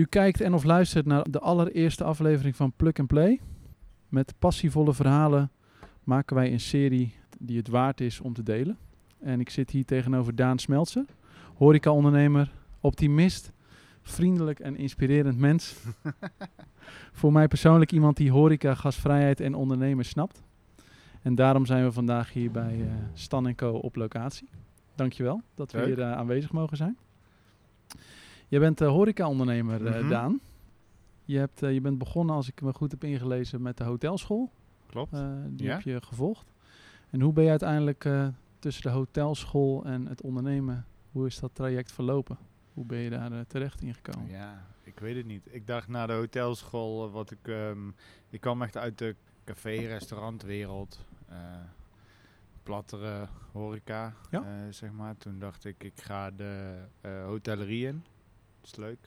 U kijkt en of luistert naar de allereerste aflevering van Plug and Play. Met passievolle verhalen maken wij een serie die het waard is om te delen. En ik zit hier tegenover Daan Smeltsen, horeca-ondernemer, optimist, vriendelijk en inspirerend mens. Voor mij persoonlijk iemand die horeca, gasvrijheid en ondernemen snapt. En daarom zijn we vandaag hier bij uh, Stan Co op locatie. Dankjewel dat we Leuk. hier uh, aanwezig mogen zijn. Je bent uh, horeca-ondernemer, Mhm. Daan. Je, hebt, eh, je bent begonnen, als ik me goed heb ingelezen, met de hotelschool. Klopt. Eh, die Ja. heb je gevolgd. En hoe ben je uiteindelijk eh, tussen de hotelschool en het ondernemen, hoe is dat traject verlopen? Hoe ben je daar eh, terecht in gekomen? Ja, ik weet het niet. Ik dacht na de hotelschool, eh, wat ik, ehm, ik kwam echt uit de café-restaurantwereld. eh plattere horeca, Ja. eh, zeg maar. Toen dacht ik, ik ga de eh, hotellerie in. Dat is leuk.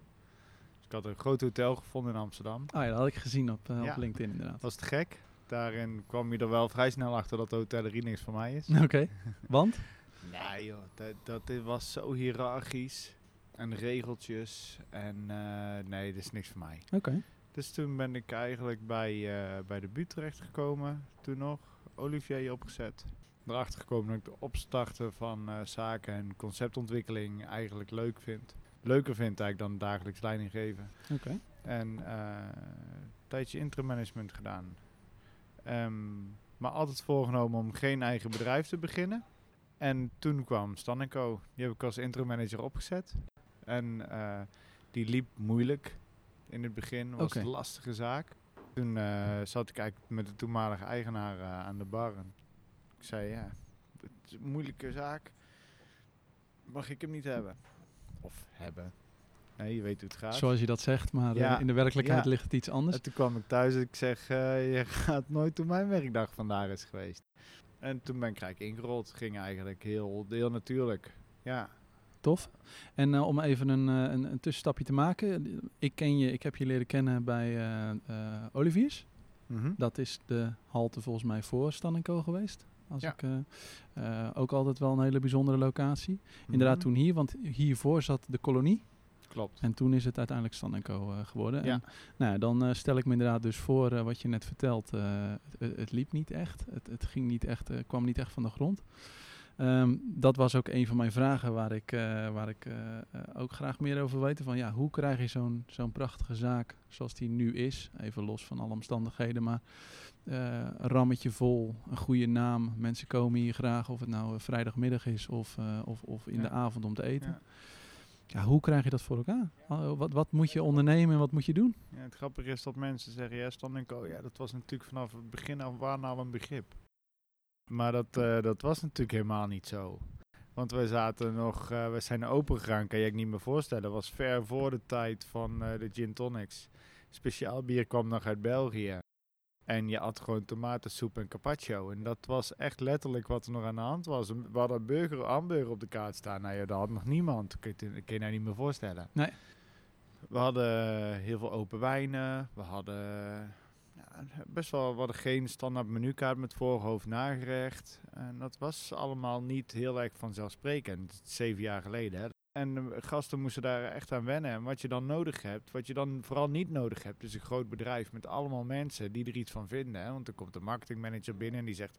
Dus ik had een groot hotel gevonden in Amsterdam. Ah ja, dat had ik gezien op, eh, Ja. op LinkedIn inderdaad. Was het gek? Daarin kwam je er wel vrij snel achter dat de hotellerie niks voor mij is. Oké, want? Nee joh, dat, dat dit was zo hiërarchisch. En regeltjes. En eh, nee, dat is niks voor mij. Oké. Dus toen ben ik eigenlijk bij, eh, bij de buurt terechtgekomen. Toen nog Olivier opgezet. Erachter gekomen dat ik de opstarten van zaken en conceptontwikkeling eigenlijk leuk vind. Leuker vind eigenlijk dan dagelijks leiding geven. Oké. En eh, een tijdje interim management gedaan. Ehm, maar altijd voorgenomen om geen eigen bedrijf te beginnen. En toen kwam Stan Co. Die heb ik als interim manager opgezet. En eh, die liep moeilijk in het begin. Was een lastige zaak. Toen eh, zat ik eigenlijk met de toenmalige eigenaar eh, aan de bar. En ik zei, ja, het is een moeilijke zaak. Mag ik hem niet hebben? Of hebben. Nee, je weet hoe het gaat. Zoals je dat zegt, maar eh, Ja. in de werkelijkheid Ja. ligt het iets anders. En toen kwam ik thuis en ik zeg, eh, je gaat nooit toen mijn werkdag vandaag is geweest. En toen ben ik eigenlijk ingerold. Ging eigenlijk heel, heel natuurlijk. Ja, Tof. En eh, om even een, een, een tussenstapje te maken. Ik ken je, ik heb je leren kennen bij eh, Oliviers. Mhm. Dat is de halte volgens mij voor Stan Co geweest. Als Ja. ik, eh, eh, ook altijd wel een hele bijzondere locatie. Inderdaad Mhm. toen hier, want hiervoor zat de kolonie. Klopt. En toen is het uiteindelijk Stan Co eh, geworden. Ja. En, nou, ja, dan stel ik me inderdaad dus voor wat je net vertelt. het, het liep niet echt. Het, het ging niet echt, kwam niet echt van de grond. Ehm, dat was ook een van mijn vragen waar ik, eh, waar ik eh, eh, ook graag meer over wil weten. Van, ja, hoe krijg je zo'n zo'n prachtige zaak zoals die nu is? Even los van alle omstandigheden, maar een rammetje vol, een goede naam. Mensen komen hier graag, of het nou vrijdagmiddag is of, of, of in Ja. de avond om te eten. Ja. Ja, hoe krijg je dat voor elkaar? Wat, wat moet je ondernemen en wat moet je doen? Ja, het grappige is dat mensen zeggen, ja, Stan en Co. Ja, dat was natuurlijk vanaf het begin af aan al een begrip. Maar dat, eh, dat was natuurlijk helemaal niet zo. Want wij zaten nog, eh we zijn open gegaan, kan je je niet meer voorstellen. Dat was ver voor de tijd van eh, de gin tonics. Speciaal bier kwam nog uit België. En je had gewoon tomatensoep en carpaccio. En dat was echt letterlijk wat er nog aan de hand was. We hadden een burger, hamburger op de kaart staan. Nou ja, dat had nog niemand. Dat kun je, kun je nou niet meer voorstellen. Nee. We hadden heel veel open wijnen. We hadden best wel, we hadden geen standaard menukaart met voorhoofd nagerecht. En dat was allemaal niet heel erg vanzelfsprekend. Zeven jaar geleden. Hè. En de gasten moesten daar echt aan wennen. En wat je dan nodig hebt, wat je dan vooral niet nodig hebt, is een groot bedrijf met allemaal mensen die er iets van vinden. Hè. Want er komt een marketingmanager binnen en die zegt: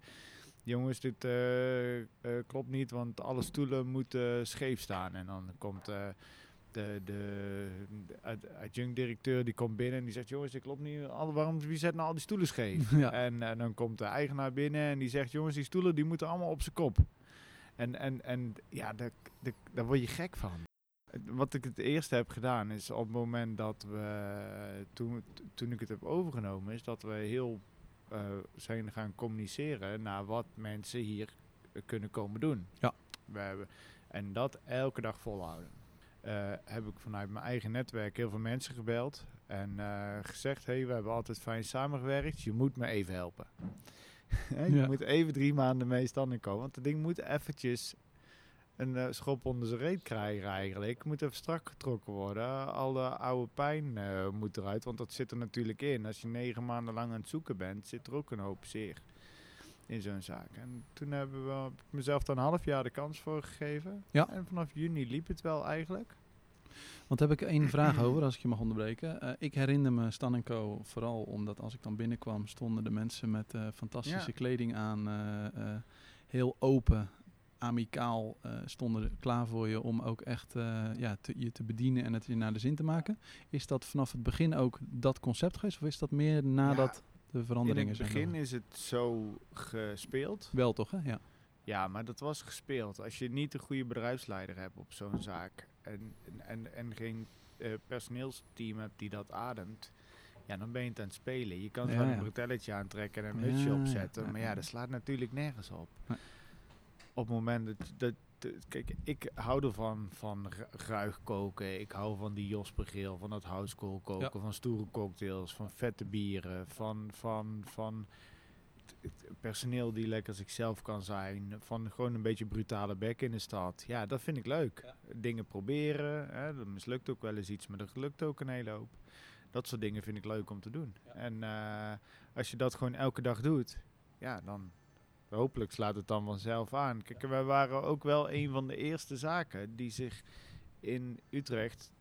Jongens, dit eh, eh, klopt niet, want alle stoelen moeten scheef staan. En dan komt eh, de, de, de ad- adjunct-directeur die komt binnen en die zegt: Jongens, dit klopt niet. Alle, waarom, wie zet nou al die stoelen scheef? Ja. En dan komt de eigenaar binnen en die zegt: Jongens, die stoelen die moeten allemaal op zijn kop. En, en, en ja, daar, word je gek van. Wat ik het eerste heb gedaan is op het moment dat we, toen, toen ik het heb overgenomen, is dat we heel eh, zijn gaan communiceren naar wat mensen hier eh, kunnen komen doen. Ja. We hebben, en dat elke dag volhouden. Eh, heb ik vanuit mijn eigen netwerk heel veel mensen gebeld en eh, gezegd: hey, we hebben altijd fijn samengewerkt, je moet me even helpen. Je Ja. moet even drie maanden mee stand komen, want het ding moet eventjes een eh, schop onder zijn reet krijgen eigenlijk. Moet even strak getrokken worden. Alle oude pijn moet eruit, want dat zit er natuurlijk in. Als je negen maanden lang aan het zoeken bent, zit er ook een hoop zeer in zo'n zaak. En toen hebben we mezelf dan een half jaar de kans voor gegeven. Ja. En vanaf juni liep het wel eigenlijk. Want heb ik één vraag over, als ik je mag onderbreken. Eh, ik herinner me Stan Co. vooral omdat als ik dan binnenkwam, stonden de mensen met eh, fantastische Ja. kleding aan. eh, heel open, amicaal stonden klaar voor je om ook echt ja, te, je te bedienen en het je naar de zin te maken. Is dat vanaf het begin ook dat concept geweest? Of is dat meer nadat de In veranderingen het zijn? begin is het zo gespeeld. Wel toch, hè? Ja. Ja, maar dat was gespeeld. Als je niet een goede bedrijfsleider hebt op zo'n zaak en, en, en geen eh, personeelsteam hebt die dat ademt, ja, dan ben je het aan het spelen. Je kan Ja, gewoon ja. een bretelletje aantrekken en een mutsje ja, opzetten, maar ja. dat slaat natuurlijk nergens op. Op het moment dat, dat- kijk, ik hou ervan van ru- ruig koken. Ik hou van die Josper van dat houtskool koken, van stoere cocktails, van vette bieren, van, van, van personeel die lekker zichzelf kan zijn, van gewoon een beetje brutale bek in de stad. Ja, dat vind ik leuk. Dingen proberen, hè, dat mislukt ook wel eens iets, maar dat lukt ook een hele hoop. Dat soort dingen vind ik leuk om te doen. En eh, als je dat gewoon elke dag doet, ja, dan hopelijk slaat het dan vanzelf aan. Kijk, wij waren ook wel een van de eerste zaken die zich in Utrecht,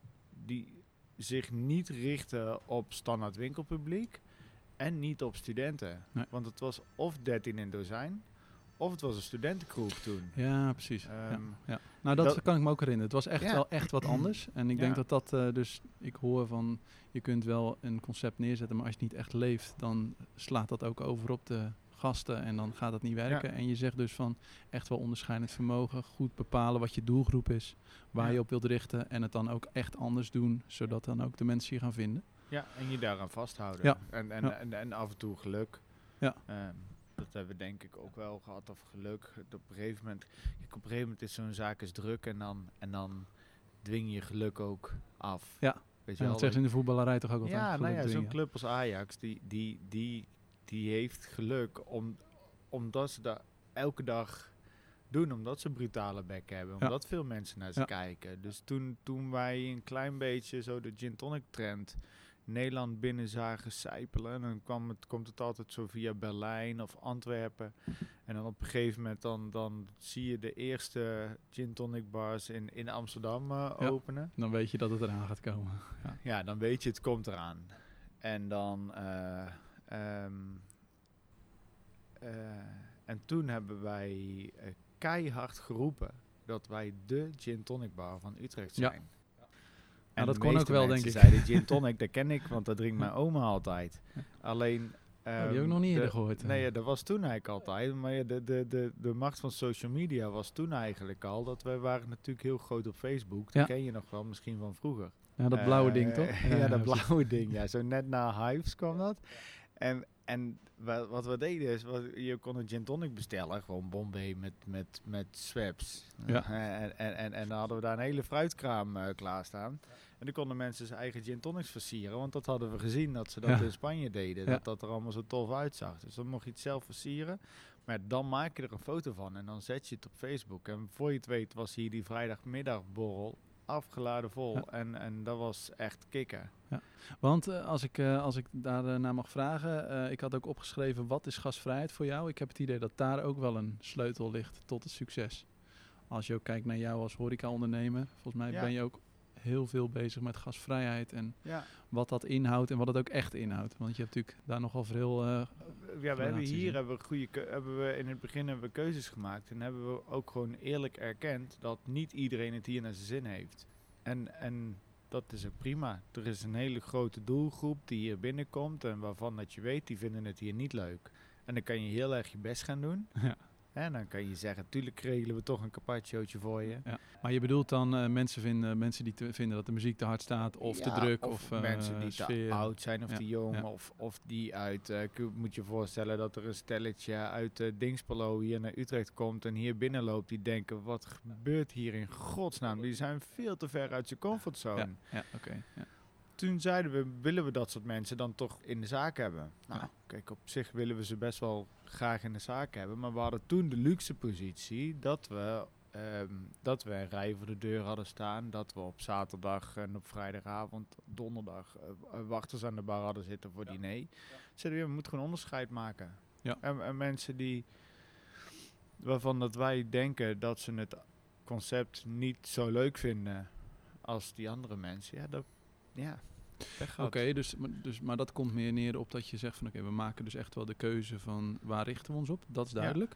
die zich niet richten op standaard winkelpubliek en niet op studenten. Nee. Want het was of 13 in dozijn, of het was een studentengroep toen. Ja, precies. ja, Ehm, ja. Nou, dat, dat- kan ik me ook herinneren. Het was echt Ja. wel echt wat anders. En ik denk dat dat eh, dus, ik hoor van, je kunt wel een concept neerzetten, maar als je het niet echt leeft, dan slaat dat ook over op de gasten en dan gaat het niet werken. En je zegt dus van echt wel onderscheidend vermogen, goed bepalen wat je doelgroep is, waar Ja. je op wilt richten en het dan ook echt anders doen, zodat dan ook de mensen je gaan vinden. Ja, en je daaraan vasthouden. Ja. En, en, Ja. en, en af en toe geluk. Ja. Ehm, dat hebben we denk ik ook wel gehad, of geluk. Op een gegeven moment, kijk, op een gegeven moment is zo'n zaak is druk en dan, en dan dwing je geluk ook af. Ja. Weet je En wel? dat zeggen ze in de voetballerij toch ook altijd. ja, nou ja, zo'n club als Ajax, die, die, die, die heeft geluk om, omdat ze dat elke dag doen. Omdat ze brutale bekken hebben. Ja. Omdat veel mensen naar ze Ja. kijken. Dus toen, toen wij een klein beetje zo de gin tonic trend Nederland binnen zagen sijpelen. En dan kwam het, komt het altijd zo via Berlijn of Antwerpen. En dan op een gegeven moment dan, dan zie je de eerste gin tonic bars in, in Amsterdam Ja. openen. Dan weet je dat het eraan gaat komen. Ja. Ja, dan weet je het komt eraan. En dan. eh, ehm, eh, en toen hebben wij eh, keihard geroepen dat wij de gin tonic bar van Utrecht Ja. zijn. Nou, dat kon ook wel, denk ik. zeiden gin tonic, dat ken ik, want dat drinkt mijn oma altijd. Alleen. Oh, heb ik ehm, nog niet eerder de- gehoord. eh. Nee, ja, dat was toen eigenlijk altijd. Maar ja, de, de, de, de macht van social media was toen eigenlijk al. Dat wij waren natuurlijk heel groot op Facebook. Dat Ja. ken je nog wel, misschien van vroeger. ja, dat blauwe Eh, ding toch? Ja, dat blauwe ding. Ja, zo net na Hives kwam dat. En, en wa- wat we deden is, wat, je kon een gin tonic bestellen. Gewoon Bombay met, met, met swaps. Ja. En, en, en, en dan hadden we daar een hele fruitkraam eh, klaarstaan. En dan konden mensen zijn eigen gin tonics versieren. Want dat hadden we gezien dat ze dat Ja. in Spanje deden. Dat dat er allemaal zo tof uitzag. Dus dan mocht je het zelf versieren. Maar dan maak je er een foto van en dan zet je het op Facebook. En voor je het weet was hier die vrijdagmiddagborrel afgeladen vol. Ja. En, en dat was echt kicken. Want eh, als, ik, eh, als ik daar naar mag vragen, ik had ook opgeschreven wat is gasvrijheid voor jou? Ik heb het idee dat daar ook wel een sleutel ligt tot het succes. Als je ook kijkt naar jou als horeca-ondernemer, volgens mij Ja. ben je ook heel veel bezig met gasvrijheid en Ja, wat dat inhoudt en wat het ook echt inhoudt. Want je hebt natuurlijk daar nogal veel... eh, ja we hebben hier hebben we goede hebben we in het begin hebben we keuzes gemaakt. En hebben we ook gewoon eerlijk erkend dat niet iedereen het hier naar zijn zin heeft. En, en dat is ook prima. Er is een hele grote doelgroep die hier binnenkomt en waarvan dat je weet, die vinden het hier niet leuk. En dan kan je heel erg je best gaan doen. Ja. En dan kan je zeggen, tuurlijk regelen we toch een carpacciootje voor je. ja. Maar je bedoelt dan eh, mensen, vinden, mensen die te, vinden dat de muziek te hard staat of te druk of, eh, mensen die sfeer. te oud zijn of Ja, te jong of, of die uit eh, k- moet je voorstellen dat er een stelletje uit uh, Dingspelo hier naar Utrecht komt en hier binnenloopt die denken wat gebeurt hier in godsnaam die zijn veel te ver uit zijn comfortzone Ja, oké. ja. toen zeiden we willen we dat soort mensen dan toch in de zaak hebben nou kijk op zich willen we ze best wel graag in de zaak hebben maar we hadden toen de luxe positie dat we Ehm, dat we een rij voor de deur hadden staan. Dat we op zaterdag en op vrijdagavond, donderdag, eh, eh, wachters aan de bar hadden zitten voor diner. Zeiden we, we moeten gewoon onderscheid maken. Ja. En, en mensen die, waarvan dat wij denken dat ze het concept niet zo leuk vinden. als die andere mensen. Ja, dat, ja, Oké, dus, dus, maar dat komt meer neer op dat je zegt van oké, we maken dus echt wel de keuze van waar richten we ons op. Dat is duidelijk.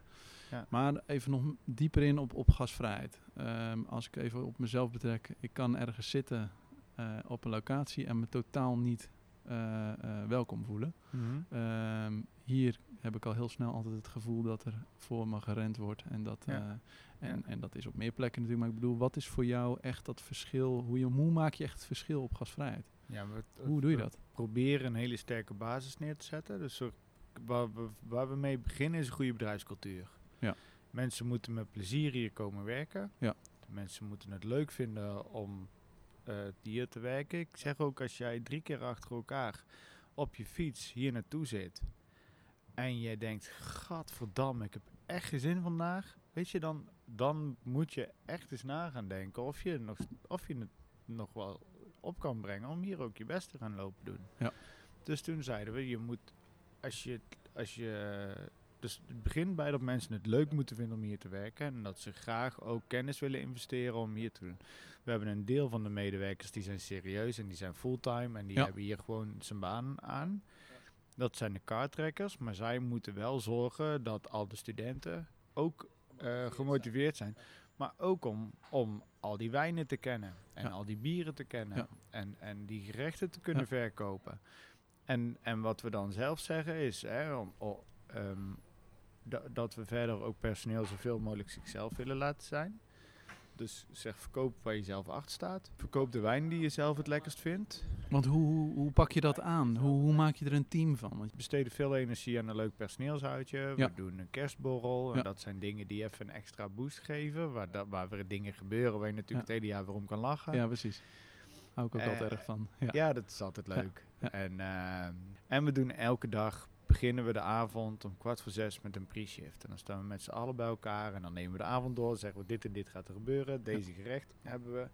Ja. Maar even nog dieper in op, op gasvrijheid. Ehm, als ik even op mezelf betrek, ik kan ergens zitten eh, op een locatie en me totaal niet eh, eh, welkom voelen. Mhm. Ehm, hier heb ik al heel snel altijd het gevoel dat er voor me gerend wordt. En dat, Ja. en, en dat is op meer plekken natuurlijk. Maar ik bedoel, wat is voor jou echt dat verschil? Hoe, je, hoe maak je echt het verschil op gasvrijheid? Ja, Hoe doe je dat? proberen een hele sterke basis neer te zetten. Dus waar, we, waar we mee beginnen is een goede bedrijfscultuur. Ja. Mensen moeten met plezier hier komen werken. Ja. Mensen moeten het leuk vinden om eh, hier te werken. Ik zeg ook, als jij drie keer achter elkaar op je fiets hier naartoe zit... en jij denkt, gadverdamme, ik heb echt geen zin vandaag... weet je, dan, dan moet je echt eens na gaan denken of je, nog, of je het nog wel op kan brengen om hier ook je best te gaan lopen doen. Ja. Dus toen zeiden we, je moet, als je, als je, dus het begint bij dat mensen het leuk moeten vinden om hier te werken en dat ze graag ook kennis willen investeren om hier te doen. We hebben een deel van de medewerkers die zijn serieus en die zijn fulltime en die Ja. hebben hier gewoon zijn baan aan. Dat zijn de kaarttrekkers, maar zij moeten wel zorgen dat al de studenten ook eh, gemotiveerd zijn. Maar ook om, om al die wijnen te kennen en Ja. al die bieren te kennen Ja. en, en die gerechten te kunnen Ja. verkopen. En, en wat we dan zelf zeggen is hè, om, ehm, da- dat we verder ook personeel zoveel mogelijk zichzelf willen laten zijn. Dus zeg verkoop waar je zelf achter staat. Verkoop de wijn die je zelf het lekkerst vindt. Want hoe, hoe, pak je dat aan? Hoe, hoe maak je er een team van? Want We besteden veel energie aan een leuk personeelsuitje. Ja. We doen een kerstborrel. En Ja. dat zijn dingen die even een extra boost geven. Waar, da- waar weer dingen gebeuren waar je natuurlijk Ja. het hele jaar weer om kan lachen. ja, precies. Hou ik ook Eh, altijd erg van. Ja. Ja, dat is altijd leuk. En, ehm, en we doen elke dag, beginnen we de avond om kwart voor zes met een pre-shift. En dan staan we met z'n allen bij elkaar en dan nemen we de avond door. Zeggen we dit en dit gaat er gebeuren. Deze gerecht hebben we.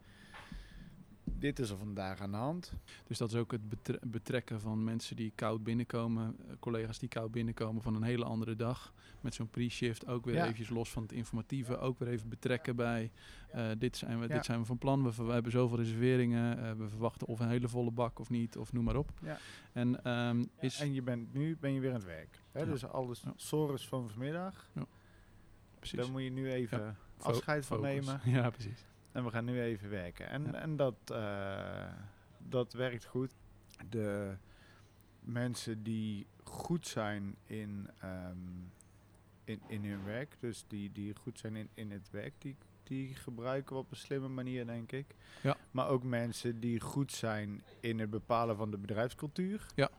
Dit is er vandaag aan de hand. Dus dat is ook het betre- betrekken van mensen die koud binnenkomen, eh, collega's die koud binnenkomen van een hele andere dag. Met zo'n pre-shift ook weer Ja. eventjes los van het informatieve, ook weer even betrekken bij eh, dit, zijn we, Ja. dit zijn we van plan, we, hebben zoveel reserveringen, eh, we verwachten of een hele volle bak of niet, of noem maar op. Ja. En ehm, is... En je bent, nu ben je weer aan het werk. Hè? Dus alles Ja. sores van vanmiddag. precies. Daar moet je nu even afscheid van nemen. Ja, precies. En we gaan nu even werken. En, Ja. en dat, eh, dat werkt goed. De mensen die goed zijn in, ehm, in, in hun werk, dus die, die goed zijn in, in het werk, die, die gebruiken we op een slimme manier, denk ik. Ja. Maar ook mensen die goed zijn in het bepalen van de bedrijfscultuur. Ja.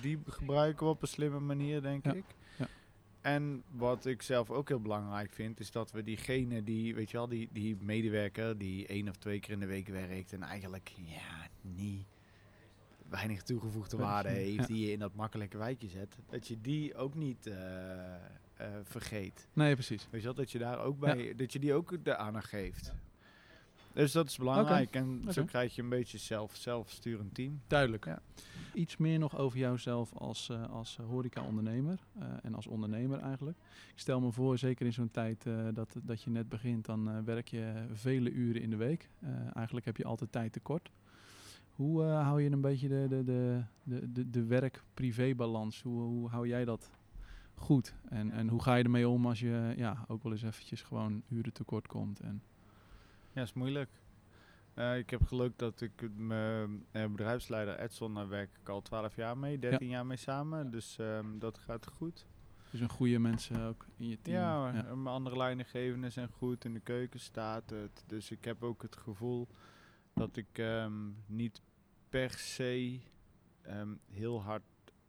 Die gebruiken we op een slimme manier, denk Ja. ik. Ja. En wat ik zelf ook heel belangrijk vind, is dat we diegene die, weet je wel, die, die medewerker die één of twee keer in de week werkt en eigenlijk, ja, niet weinig toegevoegde waarde heeft, ja. die je in dat makkelijke wijkje zet, dat je die ook niet eh, eh, vergeet. Nee, precies. Weet je wel, dat je daar ook bij, dat je die ook de aandacht geeft. Dus dat is belangrijk en zo krijg je een beetje zelf, zelfsturend team. Duidelijk. Ja. Iets meer nog over jouzelf als, eh, als horeca-ondernemer eh, en als ondernemer eigenlijk. Ik stel me voor, zeker in zo'n tijd eh, dat, dat je net begint, dan eh, werk je vele uren in de week. Eh, eigenlijk heb je altijd tijd tekort. Hoe eh, hou je een beetje de, de, de, de, de, de werk-privé-balans? Hoe, hoe hou jij dat goed? En, en hoe ga je ermee om als je ja, ook wel eens eventjes gewoon uren tekort komt? En, Ja, is moeilijk. Eh, ik heb geluk dat ik mijn eh, bedrijfsleider Edson, daar werk ik al 12 jaar mee, 13 jaar mee samen. Dus ehm, dat gaat goed. dus een goede mensen ook in je team. Ja, mijn andere leidinggevenden zijn goed, in de keuken staat het. Dus ik heb ook het gevoel dat ik ehm, niet per se ehm, heel hard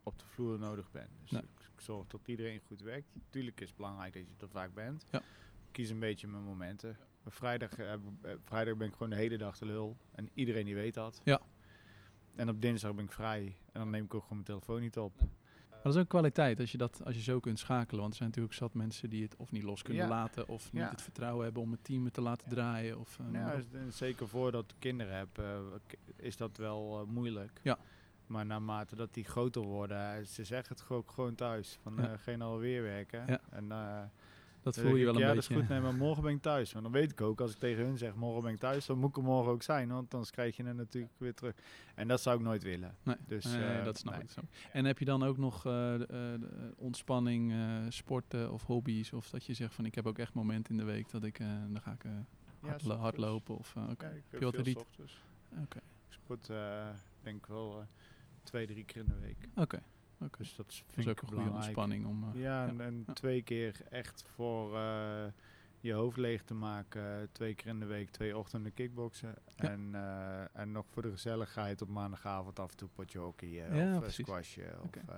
op de vloer nodig ben. Dus Nee. ik, ik zorg dat iedereen goed werkt. Tuurlijk is het belangrijk dat je er vaak bent. Ja. Ik kies een beetje mijn momenten. Maar Vrijdag, eh, eh, vrijdag ben ik gewoon de hele dag de lul. En iedereen die weet dat. Ja. En op dinsdag ben ik vrij. En dan neem ik ook gewoon mijn telefoon niet op. Maar dat is ook kwaliteit als je, dat, als je zo kunt schakelen. Want er zijn natuurlijk zat mensen die het of niet los kunnen Ja. laten. Of niet Ja. het vertrouwen hebben om het team te laten draaien. Of, eh, noem Ja, dus, zeker voordat ik kinderen heb, eh, is dat wel eh, moeilijk. Ja. Maar naarmate dat die groter worden, ze zeggen het ook gewoon thuis. Van Ja. eh geen alweer werken. Ja. En eh, Dat voel je wel een ja, beetje. dat is goed, nee, maar morgen ben ik thuis. Maar dan weet ik ook, als ik tegen hun zeg, morgen ben ik thuis, dan moet ik er morgen ook zijn. Want dan krijg je het natuurlijk weer terug. En dat zou ik nooit willen. Nee, Dus, nee, eh, dat snap nee. ik. ik. En heb je dan ook nog eh, de, eh, de, ontspanning, sporten of hobby's? Of dat je zegt van ik heb ook echt momenten in de week dat ik, dan ga ik Ja, s hardlopen of... eh, Oké, Ja, ik heb veel ochtends. Ik sport denk ik wel twee, drie keer in de week. oké. Oké. Dus dat Dat vind is ik ook een goede ontspanning om... eh, Ja, ja. en, en Ja. twee keer echt voor eh, je hoofd leeg te maken. Twee keer in de week, twee ochtenden kickboksen. Ja. En, eh, en nog voor de gezelligheid op maandagavond af en toe potje hockey Ja, of eh, precies. Oké. of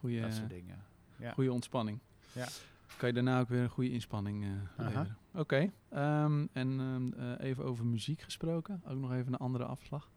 goede, dat soort dingen. Ja. goede ontspanning. Ja. Kan je daarna ook weer een goede inspanning eh leveren. Oké, ehm, en ehm, eh, even over muziek gesproken. Ook nog even een andere afslag.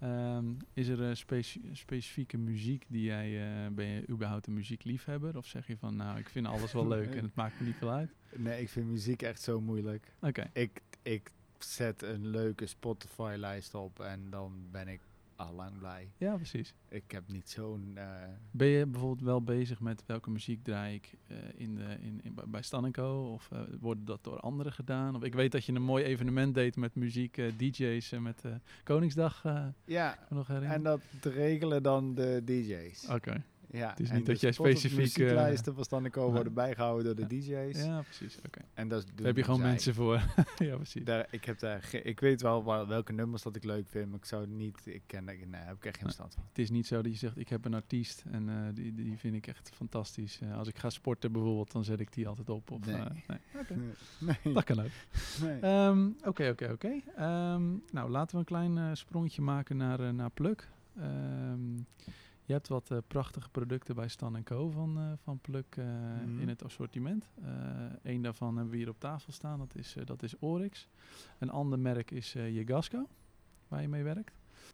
Ehm, is er een speci- specifieke muziek die jij... eh, ben je überhaupt een muziekliefhebber? Of zeg je van, nou, ik vind alles wel leuk en het maakt me niet veel uit? Nee, ik vind muziek echt zo moeilijk. Oké, Ik, ik zet een leuke Spotify-lijst op en dan ben ik al lang blij. ja, precies. Ik heb niet zo'n... eh, Ben je bijvoorbeeld wel bezig met welke muziek draai ik eh, in de, in, in, bij Stan Co? Of eh, wordt dat door anderen gedaan? Of ik weet dat je een mooi evenement deed met muziek, DJ's en met Koningsdag. ja, nog herinneren? en dat regelen dan de DJ's. Oké, Ja, Het is niet de dat jij specifiek, eh, muzieklijsten van Stannico nee. worden bijgehouden door de DJ's. ja, precies. Oké. En dat Daar heb je gewoon mensen voor. ja, precies. Daar, ik, heb daar ik weet wel waar, welke nummers dat ik leuk vind, maar ik zou het niet... Ik ken daar, nee, daar heb ik echt geen Nee. verstand van. Het is niet zo dat je zegt, ik heb een artiest en eh, die, die vind ik echt fantastisch. Eh, als ik ga sporten bijvoorbeeld, dan zet ik die altijd op. Of, Nee. eh, nee. Oké. Nee. Dat kan ook. nee. Ehm, Oké, oké, oké. Ehm, Nou, laten we een klein sprongje maken naar, naar Pluk. Ehm, je hebt wat eh, prachtige producten bij Stan Co. van, eh, van Pluk eh, Mhm. in het assortiment. Eén daarvan hebben we hier op tafel staan, dat is, dat is Oryx. Een ander merk is Jegasco, waar je mee werkt.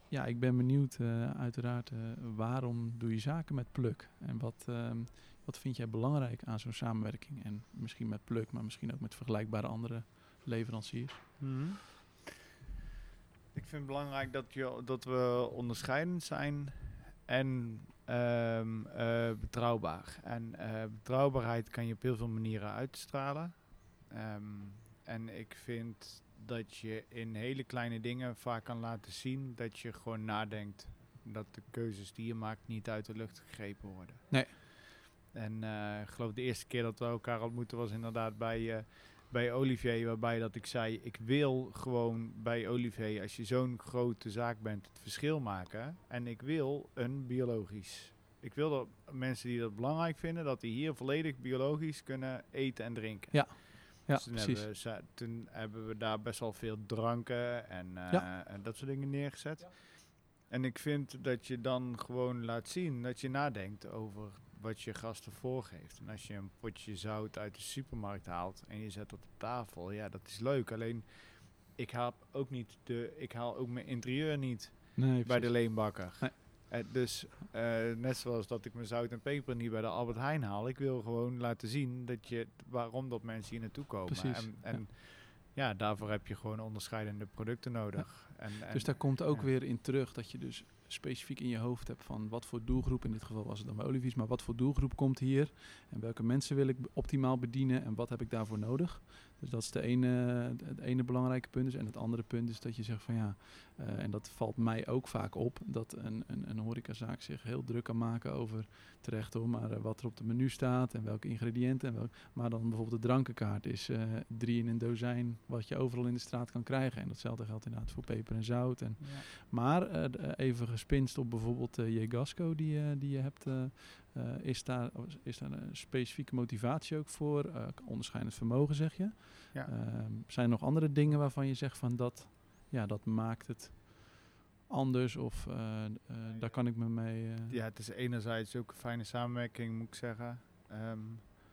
Ja, ik ben benieuwd uiteraard, waarom doe je zaken met Pluk? En wat, ehm, wat vind jij belangrijk aan zo'n samenwerking? En misschien met Pluk, maar misschien ook met vergelijkbare andere leveranciers. Mhm. Ik vind het belangrijk dat, je, dat we onderscheidend zijn en ehm, eh, betrouwbaar. En eh, betrouwbaarheid kan je op heel veel manieren uitstralen. Ehm, en ik vind dat je in hele kleine dingen vaak kan laten zien dat je gewoon nadenkt dat de keuzes die je maakt niet uit de lucht gegrepen worden. Nee. En eh, ik geloof de eerste keer dat we elkaar ontmoetten was inderdaad bij, bij Olivier, waarbij dat ik zei, ik wil gewoon bij Olivier, als je zo'n grote zaak bent, het verschil maken. En ik wil een biologisch. Ik wil dat mensen die dat belangrijk vinden, dat die hier volledig biologisch kunnen eten en drinken. Ja, Dus toen, precies. hebben we, toen hebben we daar best wel veel dranken en, eh, Ja. en dat soort dingen neergezet. En ik vind dat je dan gewoon laat zien dat je nadenkt over wat je gasten voorgeeft. En als je een potje zout uit de supermarkt haalt en je zet dat op tafel, ja, dat is leuk. Alleen ik haal ook niet de, ik haal ook mijn interieur niet Nee, bij de leenbakker. Nee. Eh, dus eh, net zoals dat ik mijn zout en peper niet bij de Albert Heijn haal, ik wil gewoon laten zien dat je waarom dat mensen hier naartoe komen. Precies, En, en ja. daarvoor heb je gewoon onderscheidende producten nodig. En, en, Dus daar komt ook ja. weer in terug dat je dus specifiek in je hoofd hebt van wat voor doelgroep, in dit geval was het dan bij Olivier's, maar wat voor doelgroep komt hier en welke mensen wil ik optimaal bedienen en wat heb ik daarvoor nodig. Dus dat is de ene, het ene belangrijke punt. is. En het andere punt is dat je zegt van ja, eh, en dat valt mij ook vaak op, dat een, een, een horecazaak zich heel druk kan maken over, terecht hoor, maar eh, wat er op de menu staat en welke ingrediënten. En welk, maar dan bijvoorbeeld de drankenkaart is eh, drie in een dozijn wat je overal in de straat kan krijgen. En datzelfde geldt inderdaad voor peper en zout en Ja. maar even gespinst op bijvoorbeeld Jegasco die, die je hebt, eh, is, daar, is daar een specifieke motivatie ook voor? Eh, onderscheidend vermogen zeg je. Ja. Ehm, zijn er nog andere dingen waarvan je zegt van dat, ja, dat maakt het anders of eh, daar kan ik me mee... ja, het is enerzijds ook een fijne samenwerking, moet ik zeggen. Ehm,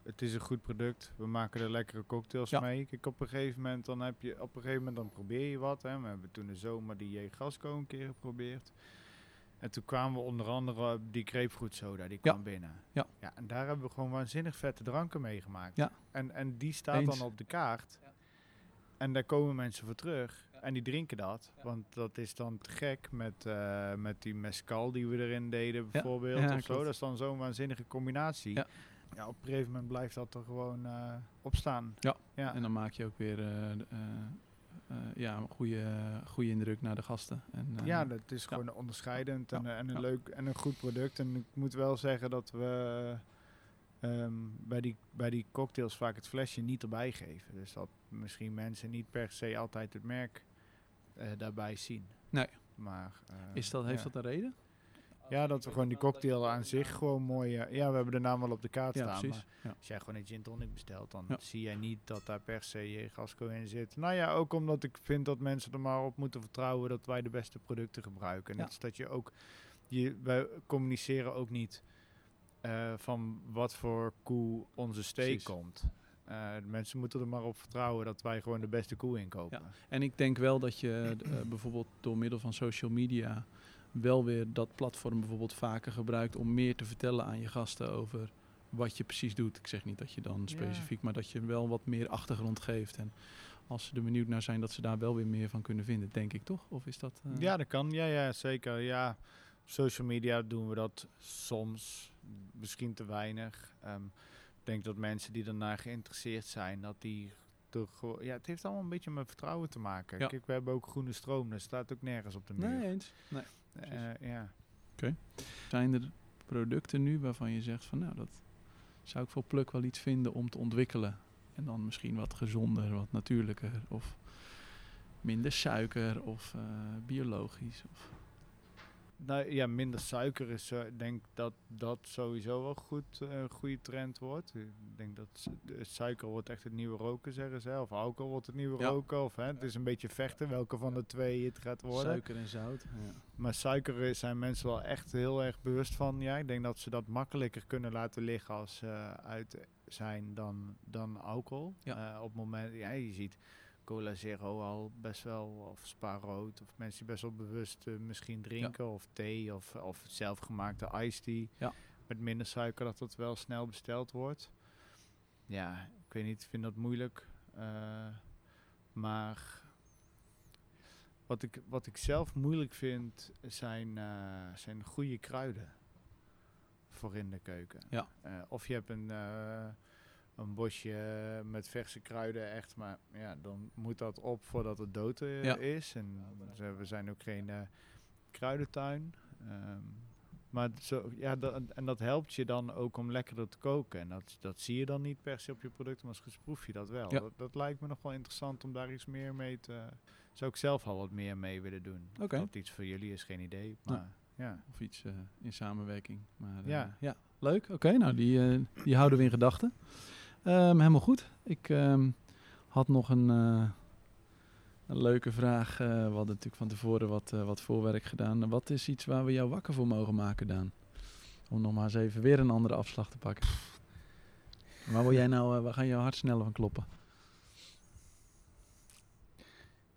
het is een goed product. We maken er lekkere cocktails Ja. mee. Kijk, op een gegeven moment dan heb je, op een gegeven moment dan probeer je wat. Hè. We hebben toen de zomer die J-Gasco een keer geprobeerd. En toen kwamen we onder andere op die grapefruit soda, die Ja. kwam binnen. Ja. ja. En daar hebben we gewoon waanzinnig vette dranken meegemaakt. Ja. En, en die staat Eens. dan op de kaart. En daar komen mensen voor terug. En die drinken dat. Want dat is dan te gek met, eh, met die mescal die we erin deden bijvoorbeeld. Ja, of zo. Dat is dan zo'n waanzinnige combinatie. Ja. ja, op een gegeven moment blijft dat er gewoon eh, op staan. Ja. ja. En dan maak je ook weer eh, ja, een goede, goede indruk naar de gasten. En, eh, ja, dat is gewoon onderscheidend en, eh, en een leuk en een goed product. En ik moet wel zeggen dat we ehm, bij, die, bij die cocktails vaak het flesje niet erbij geven. Dus dat misschien mensen niet per se altijd het merk eh, daarbij zien. Nee. Maar, eh, is dat, heeft dat een reden? Ja, dat we gewoon die cocktail aan zich gewoon mooi... eh, ja, we hebben de naam wel op de kaart Ja, staan. precies. Maar Ja. als jij gewoon een gin tonic bestelt, dan Ja. zie jij niet dat daar per se je gasco in zit. Nou ja, ook omdat ik vind dat mensen er maar op moeten vertrouwen dat wij de beste producten gebruiken. Net dat je ook... Je, wij communiceren ook niet eh, van wat voor koe onze steak Precies. komt. De mensen moeten er maar op vertrouwen dat wij gewoon de beste koe inkopen. En ik denk wel dat je bijvoorbeeld door middel van social media wel weer dat platform bijvoorbeeld vaker gebruikt om meer te vertellen aan je gasten over wat je precies doet. Ik zeg niet dat je dan Ja. specifiek, maar dat je wel wat meer achtergrond geeft. En als ze er benieuwd naar zijn, dat ze daar wel weer meer van kunnen vinden, denk ik toch? Of is dat... eh, Ja, dat kan. Ja, ja, zeker. Ja, op social media doen we dat soms. Misschien te weinig. Ehm, ik denk dat mensen die ernaar geïnteresseerd zijn, dat die. Ja, het heeft allemaal een beetje met vertrouwen te maken. Ja. Kijk, we hebben ook groene stroom. Dat staat ook nergens op de muur. Nee, eens. Nee. Eh, ja. Zijn er producten nu waarvan je zegt van nou, dat zou ik voor Pluk wel iets vinden om te ontwikkelen? En dan misschien wat gezonder, wat natuurlijker of minder suiker of eh, biologisch. Of, Nou ja, minder suiker is, eh, ik denk dat dat sowieso wel goed, eh, een goede trend wordt. Ik denk dat su- suiker wordt echt het nieuwe roken, zeggen ze. Of alcohol wordt het nieuwe Ja. roken. Of, hè, het is een beetje vechten welke van de twee het gaat worden. suiker en zout. Ja. Maar suiker zijn mensen wel echt heel erg bewust van. Ja, ik denk dat ze dat makkelijker kunnen laten liggen als ze uit zijn dan, dan alcohol. Ja. Eh, op het moment, ja, je ziet cola zero al best wel, of spa rood, of mensen die best wel bewust eh, misschien drinken, of thee, of, of zelfgemaakte iced tea. Ja. Met minder suiker, dat dat wel snel besteld wordt. Ja, ik weet niet, ik vind dat moeilijk. Eh, maar wat ik, wat ik zelf moeilijk vind, zijn, eh, zijn goede kruiden voor in de keuken. Ja. Of je hebt een, een bosje met verse kruiden, echt, maar ja, dan moet dat op voordat het dood eh, Ja. is. En we zijn ook geen eh, kruidentuin. Ehm, maar zo, ja, dat, en dat helpt je dan ook om lekkerder te koken. En dat, dat zie je dan niet per se op je producten, maar als proef je dat wel. Ja. Dat, dat lijkt me nog wel interessant om daar iets meer mee te... Zou ik zelf al wat meer mee willen doen. Oké. Of Dat iets voor jullie is, geen idee. Maar ja. Of iets eh, in samenwerking. Maar, eh, Ja. ja. Leuk, oké. nou, die, eh, die houden we in gedachten. Ehm, helemaal goed. Ik ehm, had nog een, eh, een leuke vraag. Eh, we hadden natuurlijk van tevoren wat, eh, wat voorwerk gedaan. Wat is iets waar we jou wakker voor mogen maken, Daan? Om nog maar eens even weer een andere afslag te pakken. Waar, wil jij nou, waar gaan jouw hart sneller van kloppen?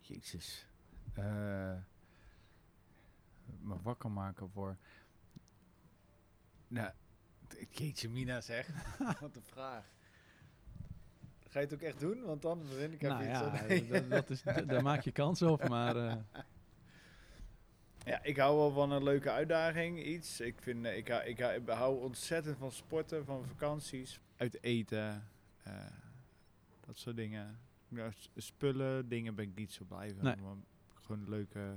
Jezus. Me wakker maken voor... Nou, jeetje mina zeg. Wat een vraag. Ga je het ook echt doen? Want dan vind ik even nou iets... ja, dat, is, daar maak je kans op. Maar eh, Ja, ik hou wel van een leuke uitdaging, iets. Ik, vind, eh, ik, hou, ik, hou, ik hou ontzettend van sporten, van vakanties. Uit eten, eh, dat soort dingen. Ja, spullen, dingen ben ik niet zo blij van. Nee. maar gewoon leuke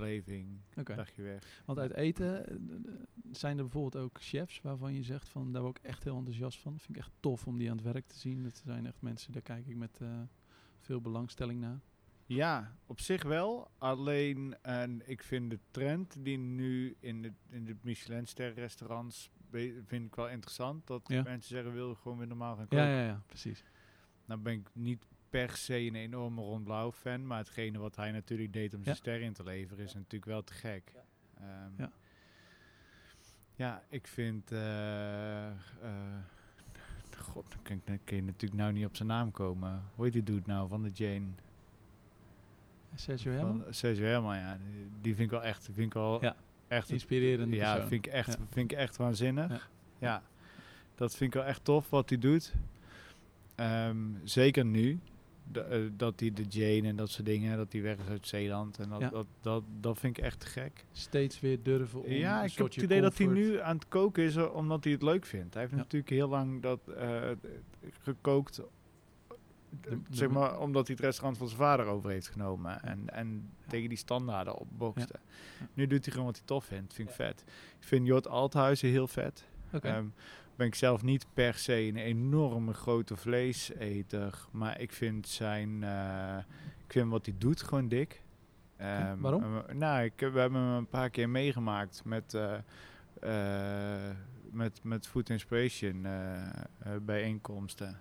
beleving, oké. dagje weg. Want uit eten eh, zijn er bijvoorbeeld ook chefs waarvan je zegt van daar word ik echt heel enthousiast van. Vind ik echt tof om die aan het werk te zien. Dat zijn echt mensen, daar kijk ik met eh, veel belangstelling naar. Ja, op zich wel. Alleen, en ik vind de trend die nu in de, in de Michelinster restaurants be- vind ik wel interessant. Dat Ja. mensen zeggen, wil gewoon weer normaal gaan koken. Ja, ja, ja, precies. Nou ben ik niet per se een enorme Ron Blauw fan, maar hetgene wat hij natuurlijk deed om zijn Ja. ster in te leveren is natuurlijk wel te gek. Ja, Ja. ja ik vind... eh, eh, God, dan kun je natuurlijk nou niet op zijn naam komen. Hoe heet die dude nou van de Jane? Sergio Herman? Sergio Herman, ja. Die, die vind ik wel echt... Vind ik wel Ja. echt Inspirerende ja, persoon. vind ik echt, Ja. vind ik echt waanzinnig. Ja. Ja. dat vind ik wel echt tof wat hij doet. Ehm, zeker nu. Eh, dat hij de Jane en dat soort dingen, dat hij weg is uit Zeeland. En dat, Ja. dat, dat, dat vind ik echt gek. Steeds weer durven om Ja, ik heb het idee dat hij nu aan het koken is eh, omdat hij het leuk vindt. Hij heeft Ja. natuurlijk heel lang dat eh, gekookt, de- zeg maar, omdat hij het restaurant van zijn vader over heeft genomen. En, en tegen die standaarden opbokste. Nu doet hij gewoon wat hij tof vindt. Vind ik vet. Ik vind Jort Althuizen heel vet. Ehm, ben ik zelf niet per se een enorme grote vleeseter. Maar ik vind zijn, eh, ik vind wat hij doet gewoon dik. Ehm, waarom? nou, ik, we hebben hem een paar keer meegemaakt met, eh, eh, met, met Food Inspiration bijeenkomsten.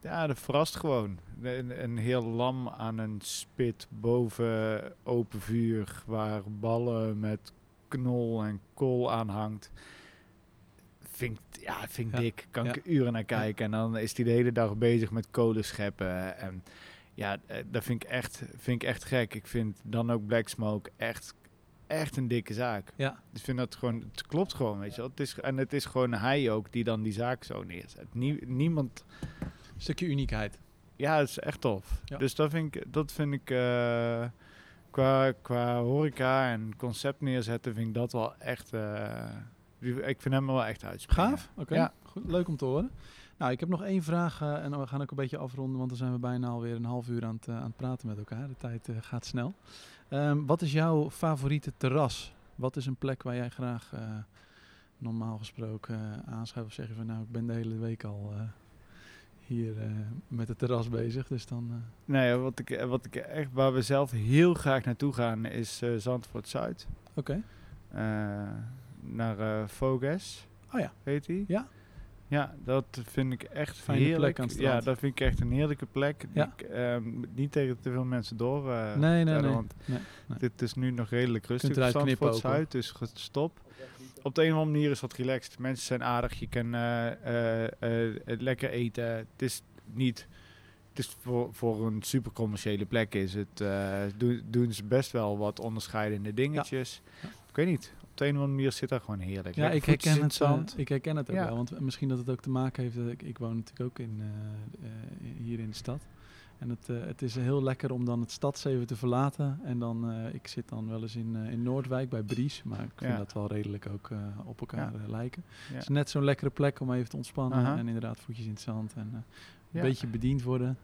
Ja, dat verrast gewoon. Een, een heel lam aan een spit boven open vuur, waar ballen met knol en kool aan hangt. Vind ja, vind ik dik. Kan ik uren naar kijken. En dan is hij de hele dag bezig met kolen scheppen. En ja, eh, dat vind ik, echt, vind ik echt gek. Ik vind dan ook Black Smoke echt, echt een dikke zaak. Ja. Ik vind dat gewoon, het klopt gewoon, weet je wel. Het is, en het is gewoon hij ook die dan die zaak zo neerzet. Nie, niemand, Stukje uniekheid. ja, het is echt tof. Ja. Dus dat vind ik, dat vind ik eh, qua, qua horeca en concept neerzetten, vind ik dat wel echt, eh, ik vind hem wel echt uitspringen. Gaaf. Oké. Ja. Goed. Leuk om te horen. Nou, ik heb nog één vraag eh, en we gaan ook een beetje afronden, want dan zijn we bijna alweer een half uur aan het, eh, aan het praten met elkaar. De tijd eh, gaat snel. Ehm, wat is jouw favoriete terras? Wat is een plek waar jij graag normaal gesproken aanschuift of zeg je van nou, ik ben de hele week al hier met het terras bezig, dus dan... Nee, wat ik, wat ik echt, waar we zelf heel graag naartoe gaan, is eh, Zandvoort Zuid. Oké. Naar Voges. Oh ja. Heet die? Ja. Ja, dat vind ik echt Fijne heerlijk. plek aan het ja, dat vind ik echt een heerlijke plek. Ja. Die ik, ehm, niet tegen te veel mensen door. eh, nee, nee, nee. Want nee, nee. dit is nu nog redelijk rustig. Zandvoort knippen. Zuid, dus stop. Op de een of andere manier is dat relaxed. Mensen zijn aardig. Je kan eh, lekker eten. Het is niet... Het is voor, voor een super commerciële plek is het, doen, doen ze best wel wat onderscheidende dingetjes. Ja. Ik weet niet. Op de een of andere manier zit dat gewoon heerlijk. Ja, ik herken, het, zand. ik herken het ook Ja. wel. Want misschien dat het ook te maken heeft... dat ik, ik woon natuurlijk ook in, eh, eh, hier in de stad. En het, eh, het is heel lekker om dan het stadsleven te verlaten. En dan, eh, ik zit dan wel eens in, in Noordwijk bij Bries. Maar ik vind Ja. dat wel redelijk ook op elkaar Ja. lijken. Ja. Het is net zo'n lekkere plek om even te ontspannen. En inderdaad voetjes in het zand. En een beetje bediend worden.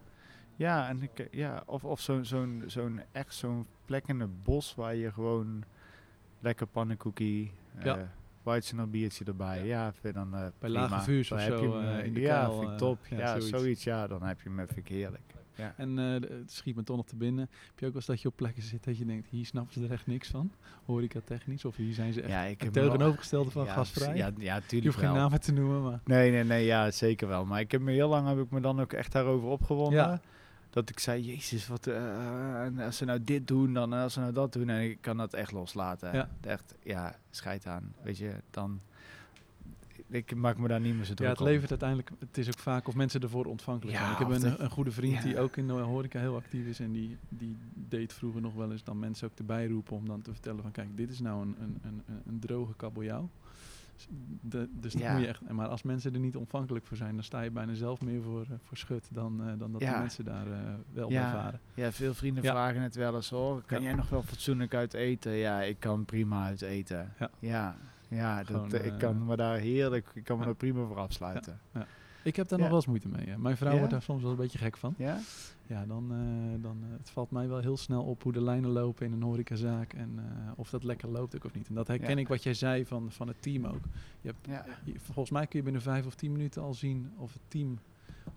Ja, en ik, ja, of, of zo'n zo'n zo'n echt zo'n plek in het bos waar je gewoon lekker pannenkoekie, Ja. eh Weizen biertje erbij. Ja, vind dan eh, Bij lage vuurs Dan of heb zo, je hem, eh, in de ja, kuil, vind ik eh, top. ja, zoiets. zoiets. Ja, dan heb je hem even heerlijk. Ja. En eh, het schiet me toch nog te binnen. Heb je ook wel eens dat je op plekken zit dat je denkt... hier snappen ze er echt niks van? Horeca technisch? Of hier zijn ze echt Ja, ik heb tegenovergestelde van ja, gastvrij? Ja, ja, je tuurlijk hoeft geen namen te noemen, maar... Nee, nee, nee, ja, zeker wel. Maar ik heb me heel lang heb ik me dan ook echt daarover opgewonden. Ja. Dat ik zei, jezus, wat, eh, en als ze nou dit doen, dan als ze nou dat doen. En ik kan dat echt loslaten. Ja. Echt, ja, scheid aan. Weet je, dan... Ik maak me daar niet meer zo druk Ja, het om. levert uiteindelijk... Het is ook vaak of mensen ervoor ontvankelijk Ja, zijn. Ik heb een, een goede vriend die ook in de horeca heel actief is. En die, die deed vroeger nog wel eens dan mensen ook erbij roepen... om dan te vertellen van... Kijk, dit is nou een, een, een, een- een droge kabeljauw. Dus de- Dus dat Ja. moet je echt... Maar als mensen er niet ontvankelijk voor zijn... dan sta je bijna zelf meer voor, eh, voor schut... dan, eh, dan dat Ja. de mensen daar eh, wel Ja. ervaren. Ja, veel vrienden Ja. vragen het wel eens hoor. Kan Ja. jij nog wel fatsoenlijk uit eten? Ja, ik kan prima uit eten. Ja. ja, ja dat, Gewoon, ik kan me daar heerlijk, ik kan me ja. er prima voor afsluiten. Ik heb daar nog wel eens moeite mee. hè. Mijn vrouw wordt daar soms wel een beetje gek van. Ja? Ja, dan, eh, dan eh, het valt mij wel heel snel op hoe de lijnen lopen in een horecazaak en eh, of dat lekker loopt ook of niet. En dat herken ik wat jij zei van, van het team ook. Je hebt, Ja. je- volgens mij kun je binnen vijf of tien minuten al zien of het team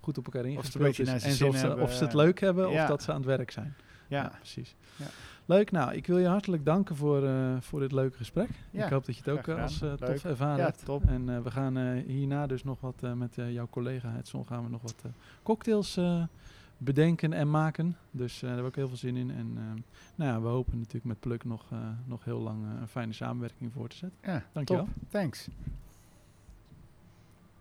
goed op elkaar ingespeeld is. En of ze, of ze het leuk hebben of dat ze aan het werk zijn. Ja, Ja. precies. Ja. Leuk, nou, ik wil je hartelijk danken voor, eh, voor dit leuke gesprek. Ja, ik hoop dat je het ook eh, als eh, tof ervaren Ja, hebt. top. En we gaan hierna dus nog wat met jouw collega Edson gaan we nog wat cocktails bedenken en maken. Dus daar heb ik ook heel veel zin in. En nou ja, we hopen natuurlijk met Pluk nog, nog heel lang een fijne samenwerking voor te zetten. Ja, Dankjewel. top. Thanks.